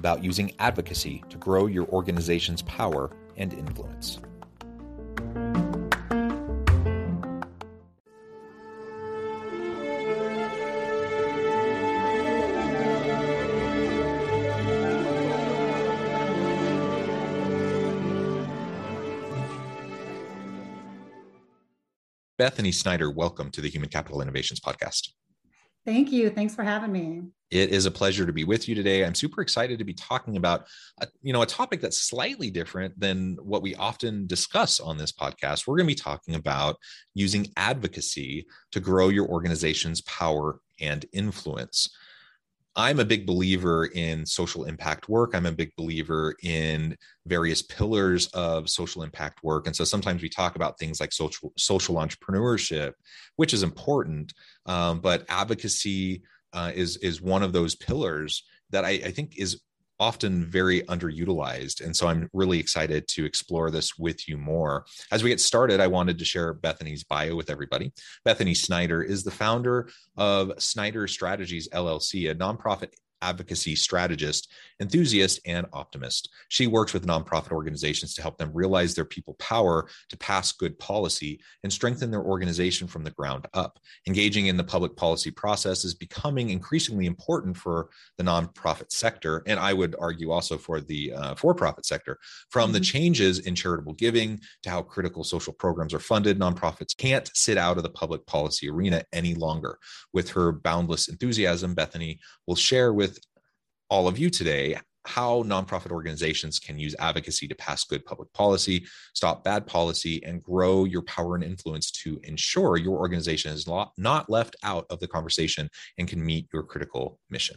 about using advocacy to grow your organization's power and influence. Bethany Snyder, welcome to the Human Capital Innovations Podcast. Thank you. Thanks for having me. It is a pleasure to be with you today. I'm super excited to be talking about, a, you know, a topic that's slightly different than what we often discuss on this podcast. We're going to be talking about using advocacy to grow your organization's power and influence. I'm a big believer in social impact work. I'm a big believer in various pillars of social impact work. And so sometimes we talk about things like social social entrepreneurship, which is important, um, but advocacy uh, is is one of those pillars that I, I think is often very underutilized. And so I'm really excited to explore this with you more. As we get started, I wanted to share Bethany's bio with everybody. Bethany Snyder is the founder of Snyder Strategies LLC, a nonprofit advocacy strategist, enthusiast, and optimist. She works with nonprofit organizations to help them realize their people power to pass good policy and strengthen their organization from the ground up. Engaging in the public policy process is becoming increasingly important for the nonprofit sector, and I would argue also for the uh, for profit sector. From mm-hmm. the changes in charitable giving to how critical social programs are funded, nonprofits can't sit out of the public policy arena any longer. With her boundless enthusiasm, Bethany will share with all of you today how nonprofit organizations can use advocacy to pass good public policy, stop bad policy, and grow your power and influence to ensure your organization is not left out of the conversation and can meet your critical mission.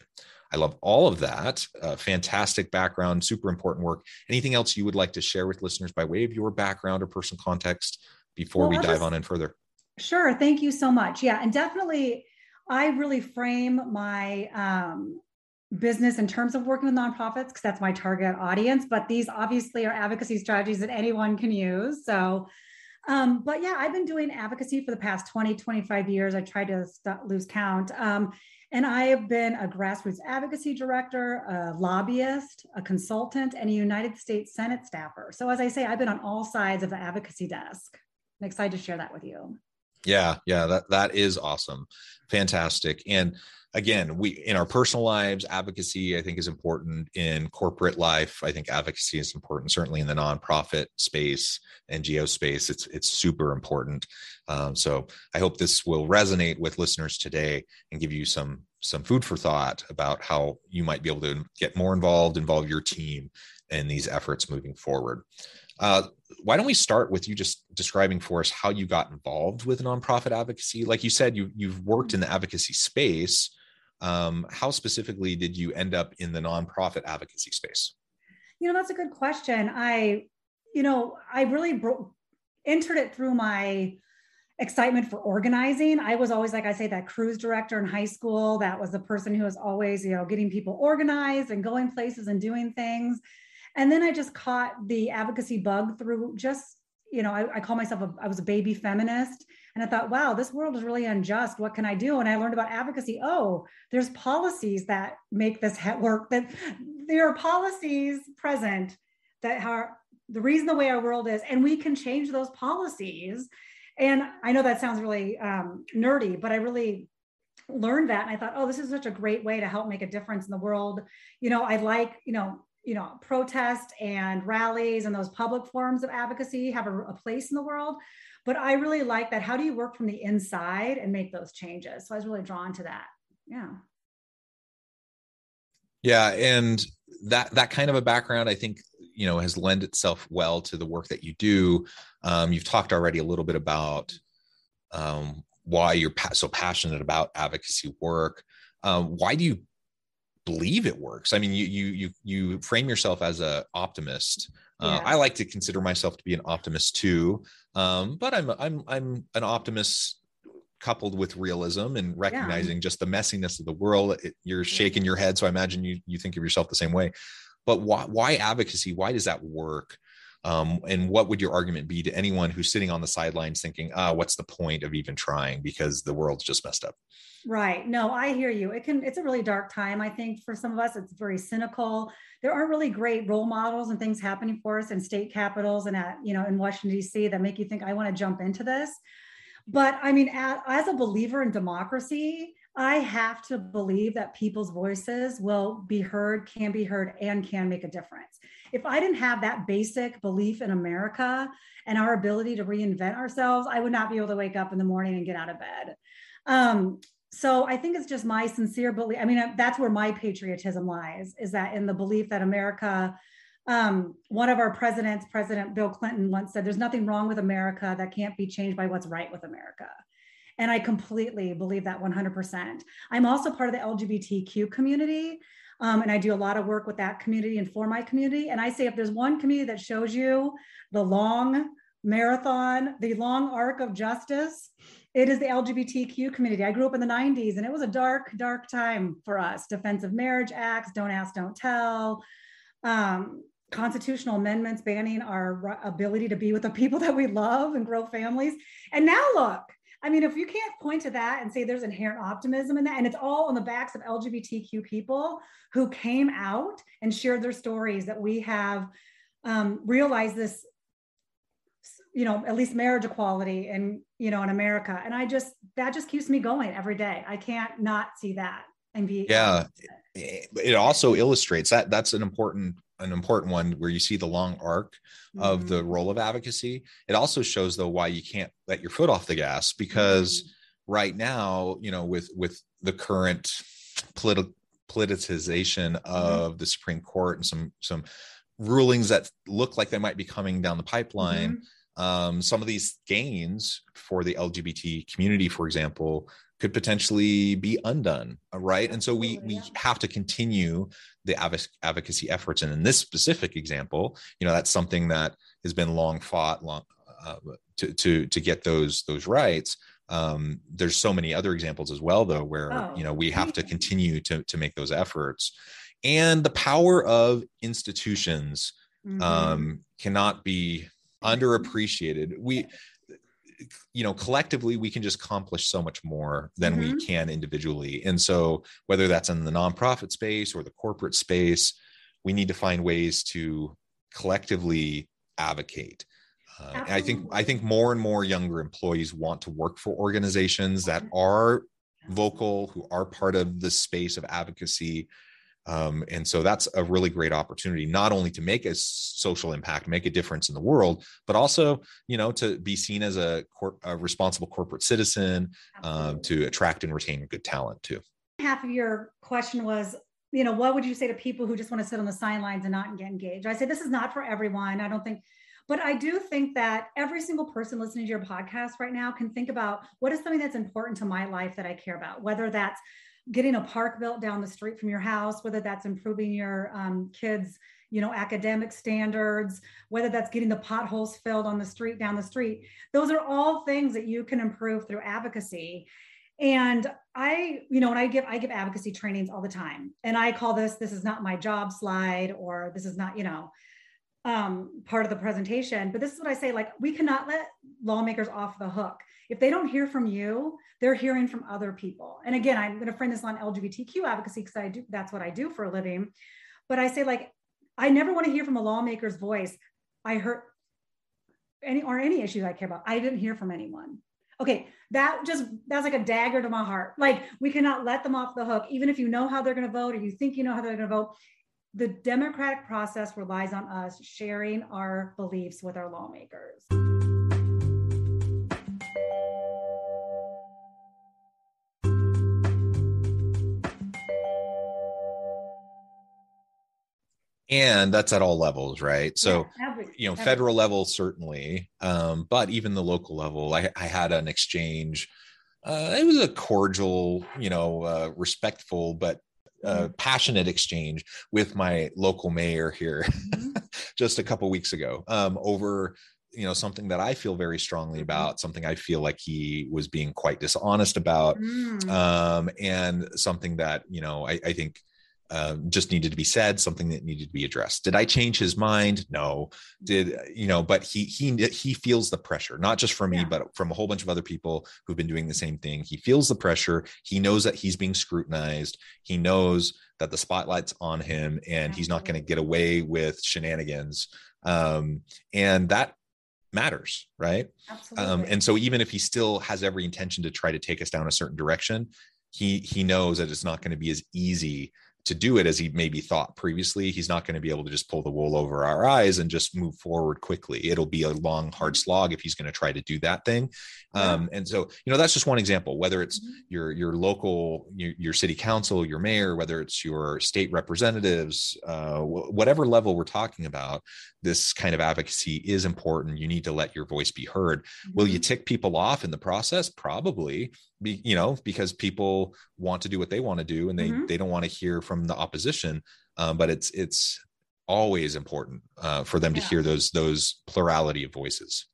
I love all of that. Uh, fantastic background, super important work. Anything else you would like to share with listeners by way of your background or personal context before well, we I'll dive just, on in further? Sure. Thank you so much. Yeah. And definitely, I really frame my um, business in terms of working with nonprofits because that's my target audience but these obviously are advocacy strategies that anyone can use so um, but yeah i've been doing advocacy for the past 20 25 years. I tried to st- lose count um, and i have been a grassroots advocacy director a lobbyist a consultant and a united states senate staffer. So as i say i've been on all sides of the advocacy desk. I'm excited to share that with you. Yeah yeah that that is awesome. Fantastic. And again we in our personal lives advocacy i think is important. In corporate life i think advocacy is important. Certainly in the nonprofit space ngo space it's it's super important. Um, so i hope this will resonate with listeners today and give you some some food for thought about how you might be able to get more involved involve your team in these efforts moving forward. Uh, why don't we start with you just describing for us how you got involved with nonprofit advocacy? Like you said you, you've worked in the advocacy space um, how specifically did you end up in the nonprofit advocacy space? You know, that's a good question. I, you know, I really bro- entered it through my excitement for organizing. I was always, like I say, that cruise director in high school. That was the person who was always, you know, getting people organized and going places and doing things. And then I just caught the advocacy bug through just, you know, I, I call myself a, I was a baby feminist and I thought, wow, this world is really unjust. What can I do? And I learned about advocacy. Oh, there's policies that make this work, that there are policies present that are the reason the way our world is, and we can change those policies. And I know that sounds really um, nerdy, but I really learned that and I thought, oh, this is such a great way to help make a difference in the world. You know, I like, you know, you know, protest and rallies and those public forms of advocacy have a, a place in the world. But I really like that. How do you work from the inside and make those changes? So I was really drawn to that. Yeah. Yeah. And that that kind of a background, I think, you know, has lent itself well to the work that you do. Um, you've talked already a little bit about um, why you're pa- so passionate about advocacy work. Um, why do you believe it works? I mean, you you you you frame yourself as a optimist. Uh, I like to consider myself to be an optimist too, um, but I'm I'm I'm an optimist coupled with realism and recognizing yeah. just the messiness of the world. It, you're shaking your head, so I imagine you you think of yourself the same way. But why why advocacy? Why does that work? Um, and what would your argument be to anyone who's sitting on the sidelines thinking, ah, what's the point of even trying because the world's just messed up? Right. No, I hear you. It can, it's a really dark time. I think for some of us, it's very cynical. There aren't really great role models and things happening for us in state capitals and at, you know, in Washington, D.C. that make you think, I want to jump into this. But I mean, as a believer in democracy, I have to believe that people's voices will be heard, can be heard, and can make a difference. If I didn't have that basic belief in America and our ability to reinvent ourselves, I would not be able to wake up in the morning and get out of bed. Um, so I think it's just my sincere belief. I mean, that's where my patriotism lies, is that in the belief that America um, one of our presidents, President Bill Clinton, once said, There's nothing wrong with America that can't be changed by what's right with America. And I completely believe that 100%. I'm also part of the LGBTQ community. Um, and I do a lot of work with that community and for my community. And I say, if there's one community that shows you the long marathon, the long arc of justice, it is the LGBTQ community. I grew up in the 90s and it was a dark, dark time for us. Defense of Marriage Acts, Don't Ask, Don't Tell, um, constitutional amendments banning our ability to be with the people that we love and grow families. And now look, I mean, if you can't point to that and say there's inherent optimism in that, and it's all on the backs of LGBTQ people who came out and shared their stories that we have um, realized this, you know, at least marriage equality and, you know, in America. And I just, that just keeps me going every day. I can't not see that and be. Yeah. It also illustrates that that's an important an important one where you see the long arc mm-hmm. of the mm-hmm. role of advocacy. It also shows though why you can't let your foot off the gas because mm-hmm. right now, you know, with with the current political politicization mm-hmm. of mm-hmm. the Supreme Court and some some rulings that look like they might be coming down the pipeline. Mm-hmm. Um, some of these gains for the LGBT community, for example, could potentially be undone uh, right? And so we we have to continue the advocacy efforts. And in this specific example you know that's something that has been long fought long uh, to to to get those those rights. Um, there's so many other examples as well though where oh, you know we have to continue to to make those efforts. And the power of institutions mm-hmm. um, cannot be underappreciated. We you know collectively we can just accomplish so much more than mm-hmm. we can individually. And so whether that's in the nonprofit space or the corporate space we need to find ways to collectively advocate. Uh, i think i think more and more younger employees want to work for organizations that are vocal who are part of the space of advocacy um, and so that's a really great opportunity, not only to make a social impact, make a difference in the world, but also, you know, to be seen as a, cor- a responsible corporate citizen, um, to attract and retain good talent too. Half of your question was, you know, what would you say to people who just want to sit on the sidelines and not get engaged? I say this is not for everyone. I don't think, but I do think that every single person listening to your podcast right now can think about what is something that's important to my life that I care about, whether that's getting a park built down the street from your house, whether that's improving your um, kids' you know academic standards whether that's getting the potholes filled on the street down the street. Those are all things that you can improve through advocacy. And i you know when i give i give advocacy trainings all the time. And i call this this is not my job slide or this is not you know um, part of the presentation but this is what i say like we cannot let lawmakers off the hook if they don't hear from you, they're hearing from other people. And again, I'm going to frame this on LGBTQ advocacy because I do that's what I do for a living. But I say like, I never want to hear from a lawmaker's voice. I heard any or any issues I care about. I didn't hear from anyone. Okay, that just that's like a dagger to my heart. Like we cannot let them off the hook, even if you know how they're going to vote or you think you know how they're going to vote. The democratic process relies on us sharing our beliefs with our lawmakers. and that's at all levels right so yeah, every, you know every. federal level certainly um, but even the local level i, I had an exchange uh, it was a cordial you know uh, respectful but uh, passionate exchange with my local mayor here mm-hmm. just a couple weeks ago um, over you know something that i feel very strongly mm-hmm. about something i feel like he was being quite dishonest about mm. um, and something that you know I, I think um, just needed to be said, something that needed to be addressed. Did I change his mind? No. Did you know? But he he he feels the pressure, not just from me, yeah. but from a whole bunch of other people who've been doing the same thing. He feels the pressure. He knows that he's being scrutinized. He knows that the spotlight's on him, and he's not going to get away with shenanigans. Um, and that matters, right? Absolutely. Um, and so even if he still has every intention to try to take us down a certain direction, he he knows that it's not going to be as easy to do it as he maybe thought previously. He's not going to be able to just pull the wool over our eyes and just move forward quickly. It'll be a long, hard slog if he's going to try to do that thing. Um, and so, you know, that's just one example. Whether it's mm-hmm. your your local, your, your, city council, your mayor, whether it's your state representatives, uh, whatever level we're talking about, this kind of advocacy is important. You need to let your voice be heard. Mm-hmm. Will you mm-hmm. tick people off in the process? Probably be, you know, because people want to do what they want to do and they mm-hmm. they don't want to hear from the opposition. Um, but it's it's always important uh, for them yeah. to hear those those plurality of voices.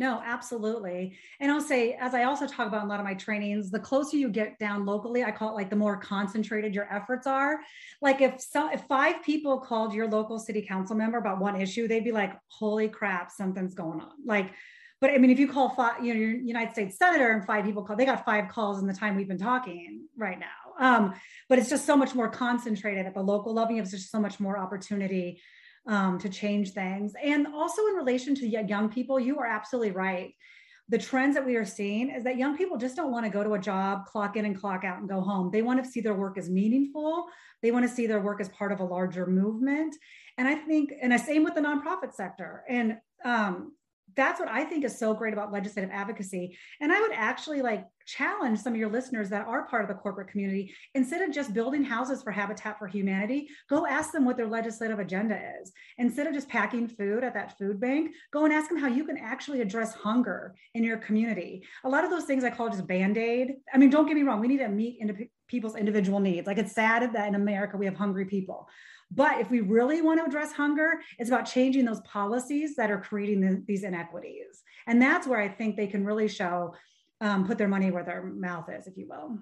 No, absolutely. And I'll say, as I also talk about in a lot of my trainings, the closer you get down locally, I call it like the more concentrated your efforts are. Like if so, if five people called your local city council member about one issue, they'd be like, "Holy crap, something's going on!" Like but I mean, if you call five, you know, your United States senator and five people call, they got five calls in the time we've been talking right now. Um, but it's just so much more concentrated at the local level. There's just so much more opportunity um, to change things. And also in relation to young people, you are absolutely right. The trends that we are seeing is that young people just don't want to go to a job, clock in and clock out and go home. They want to see their work as meaningful. They want to see their work as part of a larger movement. And I think, and the same with the nonprofit sector. And um, that's what I think is so great about legislative advocacy. And I would actually like challenge some of your listeners that are part of the corporate community instead of just building houses for Habitat for Humanity, go ask them what their legislative agenda is. Instead of just packing food at that food bank, go and ask them how you can actually address hunger in your community. A lot of those things I call just band aid. I mean, don't get me wrong, we need to meet into people's individual needs. Like it's sad that in America we have hungry people. But if we really want to address hunger, it's about changing those policies that are creating the, these inequities. And that's where I think they can really show, um, put their money where their mouth is, if you will.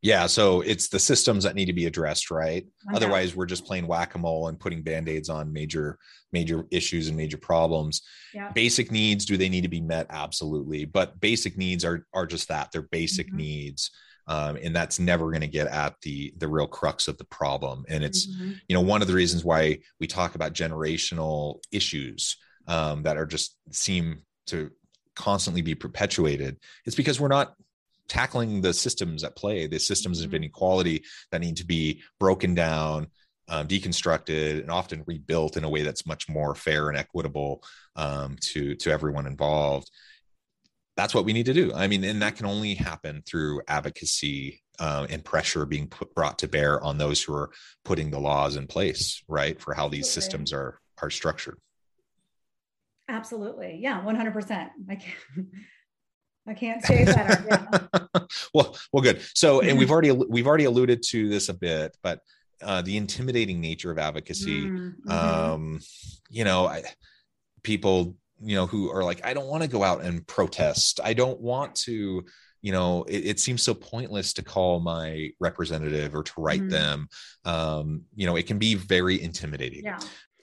Yeah, so it's the systems that need to be addressed, right? Okay. Otherwise, we're just playing whack-a-mole and putting band-aids on major major issues and major problems. Yeah. Basic needs, do they need to be met? Absolutely. But basic needs are are just that. They're basic mm-hmm. needs um, and that's never going to get at the the real crux of the problem and it's mm-hmm. you know one of the reasons why we talk about generational issues um, that are just seem to constantly be perpetuated it's because we're not tackling the systems at play the systems mm-hmm. of inequality that need to be broken down um, deconstructed and often rebuilt in a way that's much more fair and equitable um, to to everyone involved that's what we need to do. I mean, and that can only happen through advocacy uh, and pressure being put, brought to bear on those who are putting the laws in place, right, for how these systems are are structured. Absolutely, yeah, one hundred percent. I can't. I can't say better. Yeah. well, well, good. So, and we've already we've already alluded to this a bit, but uh, the intimidating nature of advocacy. Mm-hmm. Um, you know, I, people you know who are like i don't want to go out and protest i don't want to you know it, it seems so pointless to call my representative or to write mm-hmm. them um, you know it can be very intimidating yeah.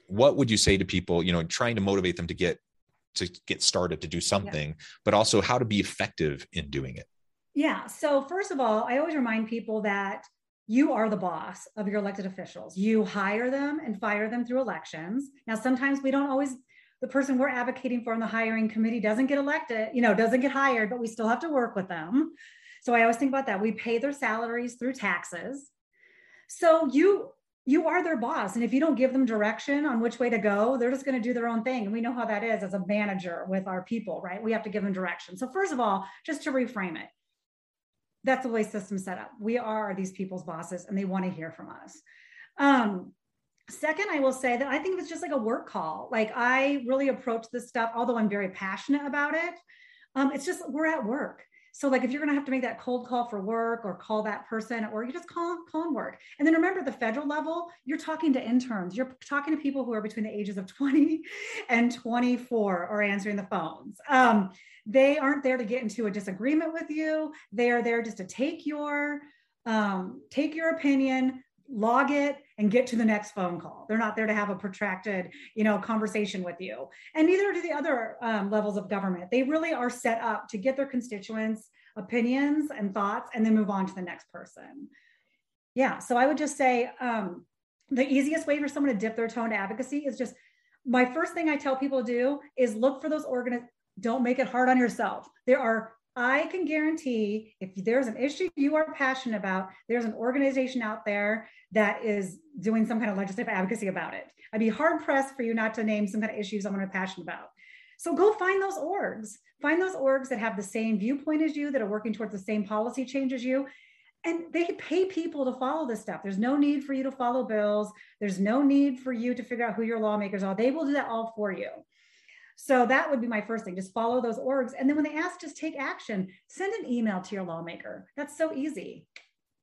what would you say to people you know trying to motivate them to get to get started to do something yeah. but also how to be effective in doing it yeah so first of all i always remind people that you are the boss of your elected officials you hire them and fire them through elections now sometimes we don't always the person we're advocating for in the hiring committee doesn't get elected, you know, doesn't get hired, but we still have to work with them. So I always think about that. We pay their salaries through taxes. So you you are their boss and if you don't give them direction on which way to go they're just going to do their own thing and we know how that is as a manager with our people right we have to give them direction so first of all just to reframe it that's the way systems set up we are these people's bosses and they want to hear from us um, second i will say that i think it was just like a work call like i really approach this stuff although i'm very passionate about it um, it's just we're at work so like if you're to have to make that cold call for work or call that person or you just call call and work. And then remember the federal level, you're talking to interns. You're talking to people who are between the ages of 20 and 24 or answering the phones. Um, they aren't there to get into a disagreement with you. They are there just to take your um, take your opinion, log it and get to the next phone call. They're not there to have a protracted, you know, conversation with you. And neither do the other um, levels of government. They really are set up to get their constituents' opinions and thoughts and then move on to the next person. Yeah. So I would just say um, the easiest way for someone to dip their toe into advocacy is just my first thing I tell people to do is look for those organ. Don't make it hard on yourself. There are I can guarantee if there's an issue you are passionate about, there's an organization out there that is doing some kind of legislative advocacy about it. I'd be hard pressed for you not to name some kind of issues I'm passionate about. So go find those orgs. Find those orgs that have the same viewpoint as you, that are working towards the same policy change as you. And they pay people to follow this stuff. There's no need for you to follow bills. There's no need for you to figure out who your lawmakers are. They will do that all for you. So that would be my first thing. Just follow those orgs. And then when they ask, just take action. Send an email to your lawmaker. That's so easy.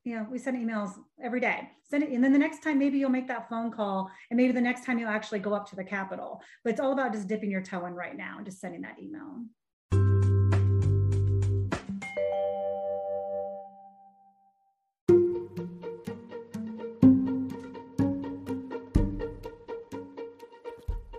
You know, we send emails every day. Send it, and then the next time maybe you'll make that phone call, and maybe the next time you'll actually go up to the Capitol. But it's all about just dipping your toe in right now and just sending that email.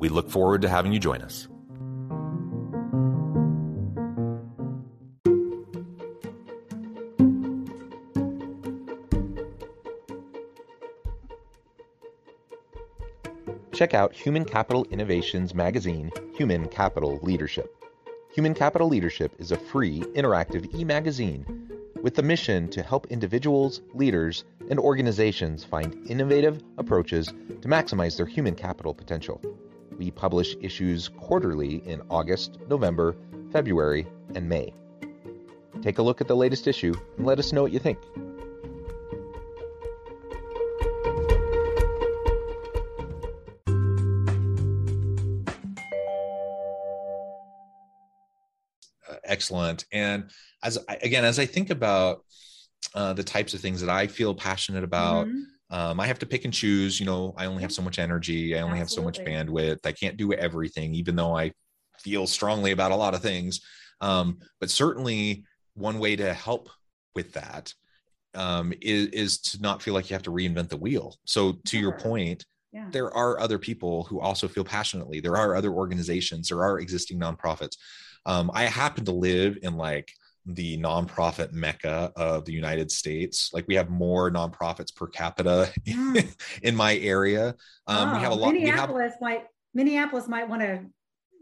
We look forward to having you join us. Check out Human Capital Innovations magazine, Human Capital Leadership. Human Capital Leadership is a free, interactive e magazine with the mission to help individuals, leaders, and organizations find innovative approaches to maximize their human capital potential. We publish issues quarterly in August, November, February, and May. Take a look at the latest issue and let us know what you think. Uh, excellent. And as again, as I think about uh, the types of things that I feel passionate about, mm-hmm um, I have to pick and choose. You know, I only have so much energy. I only Absolutely. have so much bandwidth. I can't do everything, even though I feel strongly about a lot of things. Um, but certainly, one way to help with that um, is, is to not feel like you have to reinvent the wheel. So, to sure. your point, yeah. there are other people who also feel passionately. There are other organizations. There are existing nonprofits. Um, I happen to live in like the nonprofit mecca of the United States. Like we have more nonprofits per capita mm. in my area. Um, oh, we have a lot. Minneapolis have, might Minneapolis might want to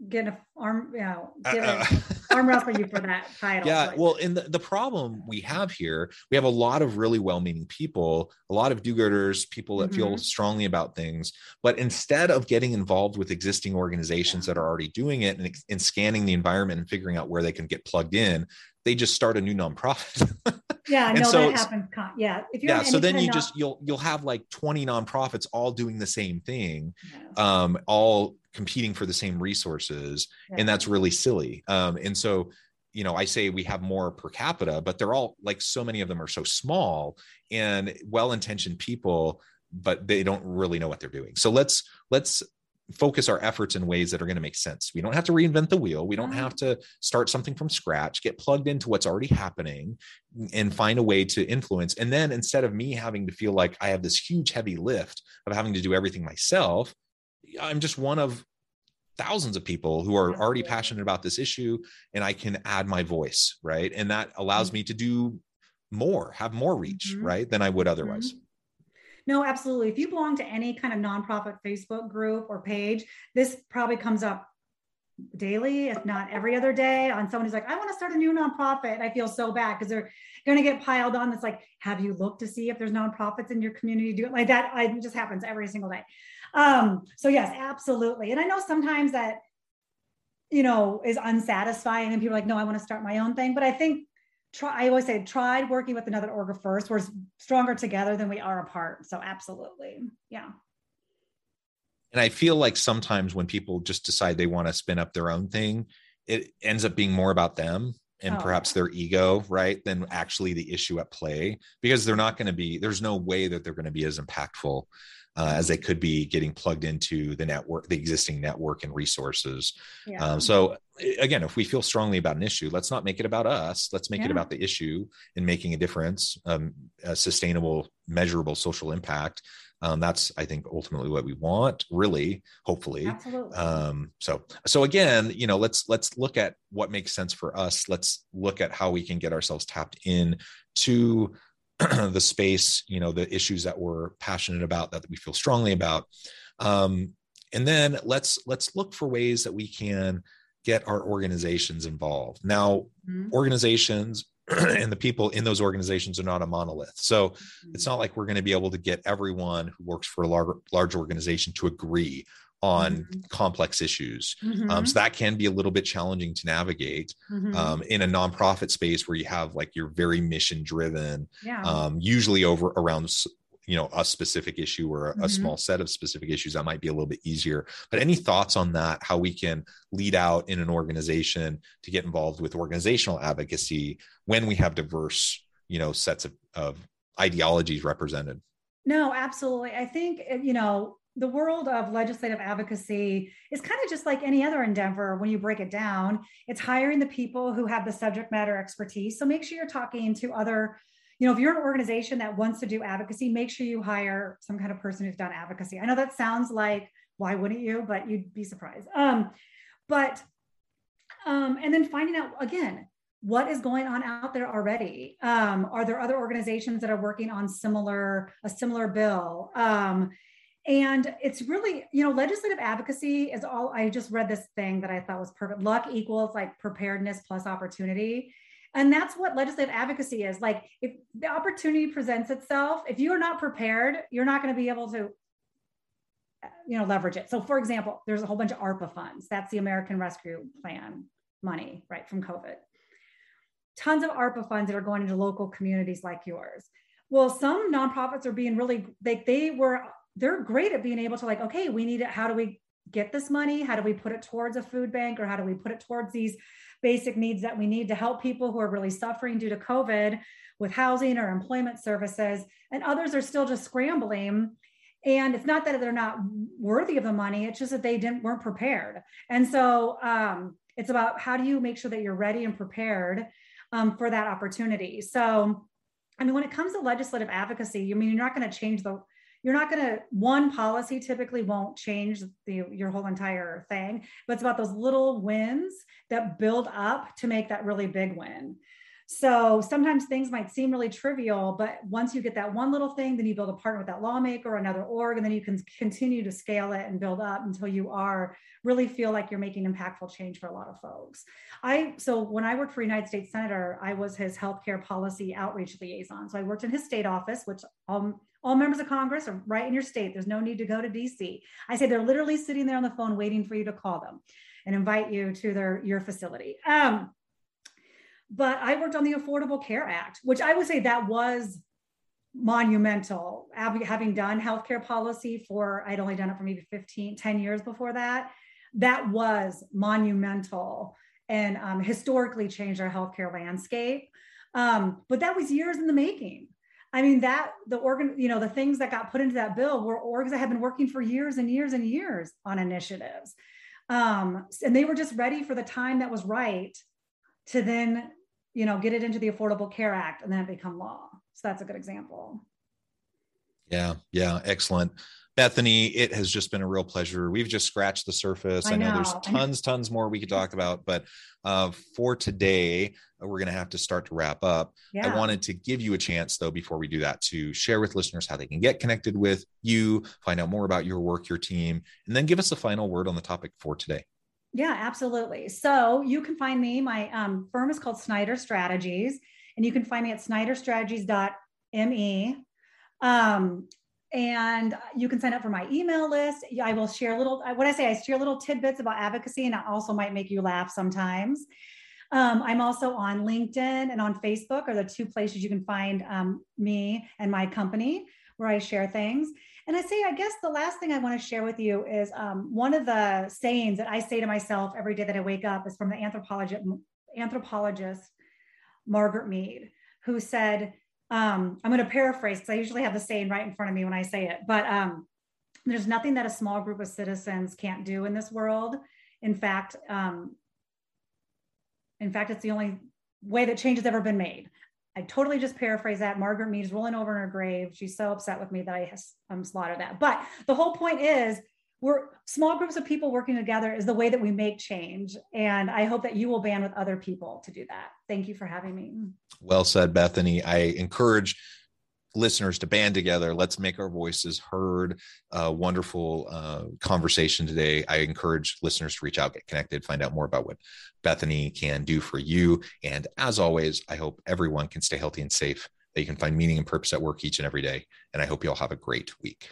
get an arm, you know, get uh, arm wrestle you for that title. Yeah. but- Well, and the, the problem we have here, we have a lot of really well meaning people, a lot of do gooders, people that feel Mhm. strongly about things. But instead of getting involved with existing organizations that are already doing it and, and scanning the environment and figuring out where they can get plugged in, they just start a new nonprofit. yeah, no, so- that happens. Yeah. If you're yeah. So then you of just you'll you'll have like 20 nonprofits all doing the same thing, yeah, um, all competing for the same resources yeah. and that's really silly um and so you know i say we have more per capita but they're all like so many of them are so small and well-intentioned people but they don't really know what they're doing so let's let's focus our efforts in ways that are going to make sense. We don't have to reinvent the wheel. We don't have to start something from scratch get plugged into what's already happening and find a way to influence. And then instead of me having to feel like i have this huge heavy lift of having to do everything myself i'm just one of thousands of people who are already passionate about this issue and i can add my voice right? And that allows Mhm. me to do more have more reach Mhm. right than i would otherwise. Mhm. No, absolutely. If you belong to any kind of nonprofit Facebook group or page, this probably comes up daily, if not every other day, on someone who's like, I want to start a new nonprofit. I feel so bad because they're going to get piled on. That's like, have you looked to see if there's nonprofits in your community do it like that? It just happens every single day. Um, so yes, absolutely. And I know sometimes that, you know, is unsatisfying and people are like, no, I want to start my own thing. But I think try, I always say, tried working with another orga first. We're stronger together than we are apart. So absolutely. Yeah. and i feel like sometimes when people just decide they want to spin up their own thing it ends up being more about them and Oh, perhaps their ego right than actually the issue at play because they're not going to be there's no way that they're going to be as impactful uh, as they could be getting plugged into the network the existing network and resources Yeah. Um, so again, if we feel strongly about an issue, let's not make it about us. Let's make it about the issue and making a difference, um, a sustainable, measurable social impact. Um, that's, I think, ultimately what we want. Really, hopefully. absolutely. Um, so, so again, you know, let's let's look at what makes sense for us. Let's look at how we can get ourselves tapped in to the space, you know, the issues that we're passionate about, that we feel strongly about. Um, and then let's let's look for ways that we can get our organizations involved now Mhm. organizations and the people in those organizations are not a monolith so it's not like we're going to be able to get everyone who works for a large, large organization to agree on Mhm. complex issues um, Mhm. so that can be a little bit challenging to navigate Mhm. um, in a nonprofit space where you have like you're very mission driven yeah. um, usually over around you know a specific issue or a, a Mhm. small set of specific issues that might be a little bit easier but any thoughts on that how we can lead out in an organization to get involved with organizational advocacy when we have diverse you know sets of, of ideologies represented No, absolutely. I think, uh, you know, the world of legislative advocacy is kind of just like any other endeavor when you break it down. It's hiring the people who have the subject matter expertise. So make sure you're talking to other, you know, if you're an organization that wants to do advocacy, make sure you hire some kind of person who's done advocacy. I know that sounds like, why wouldn't you? But you'd be surprised. Um, but, um, and then finding out again, what is going on out there already um, are there other organizations that are working on similar a similar bill um, and it's really you know legislative advocacy is all i just read this thing that i thought was perfect. Luck equals like preparedness plus opportunity. And that's what legislative advocacy is. Like if the opportunity presents itself if you are not prepared you're not going to be able to you know leverage it. So for example there's a whole bunch of ARPA funds. That's the american rescue plan money right from covid. Tons of ARPA funds that are going into local communities like yours. Well, some nonprofits are being really they they were they're great at being able to like, okay, we need it. How do we get this money? How do we put it towards a food bank or how do we put it towards these basic needs that we need to help people who are really suffering due to COVID with housing or employment services? And others are still just scrambling. And it's not that they're not worthy of the money, it's just that they didn't weren't prepared. And so um, it's about how do you make sure that you're ready and prepared um, for that opportunity. So, I mean, when it comes to legislative advocacy, I mean, you're not going to change the, you're not going to, one policy typically won't change the, your whole entire thing, but it's about those little wins that build up to make that really big win. So sometimes things might seem really trivial, but once you get that one little thing, then you build a partner with that lawmaker or another org, and then you can continue to scale it and build up until you are really feel like you're making impactful change for a lot of folks. I so when I worked for United States Senator, I was his healthcare policy outreach liaison. So I worked in his state office, which um, all members of Congress are right in your state. There's no need to go to DC. I say they're literally sitting there on the phone waiting for you to call them and invite you to their your facility. Um, but I worked on the Affordable Care Act, which I would say that was monumental. Having done healthcare policy for, I'd only done it for maybe 15, 10 years before that. That was monumental and um, historically changed our healthcare landscape. Um, but that was years in the making. I mean, that the organ, you know, the things that got put into that bill were orgs that have been working for years and years and years on initiatives. Um, and they were just ready for the time that was right to then you know, get it into the Affordable Care Act and then it become law. So that's a good example. Yeah, yeah, excellent. Bethany, it has just been a real pleasure. We've just scratched the surface. I, I know, there's tons, tons more we could talk about, but uh, for today, we're going to have to start to wrap up. Yeah. I wanted to give you a chance, though, before we do that, to share with listeners how they can get connected with you, find out more about your work, your team, and then give us a final word on the topic for today. Yeah, absolutely. So you can find me. My um, firm is called Snyder Strategies, and you can find me at snyderstrategies.me. Um, and you can sign up for my email list. I will share little, what I say, I share little tidbits about advocacy, and I also might make you laugh sometimes. Um, I'm also on LinkedIn and on Facebook are the two places you can find um, me and my company where I share things. And I say, I guess the last thing I want to share with you is um, one of the sayings that I say to myself every day that I wake up is from the anthropologist, anthropologist Margaret Mead, who said, um, I'm going to paraphrase because I usually have the saying right in front of me when I say it, but um, there's nothing that a small group of citizens can't do in this world. In fact, um, in fact, it's the only way that change has ever been made. I totally just paraphrase that. Margaret Mead is rolling over in her grave. She's so upset with me that I um, slaughtered that. But the whole point is, we're small groups of people working together is the way that we make change. And I hope that you will band with other people to do that. Thank you for having me. Well said, Bethany. I encourage listeners to band together. Let's make our voices heard. Uh, wonderful uh, conversation today. I encourage listeners to reach out, get connected, find out more about what Bethany can do for you. And as always, I hope everyone can stay healthy and safe, that you can find meaning and purpose at work each and every day. And I hope you all have a great week.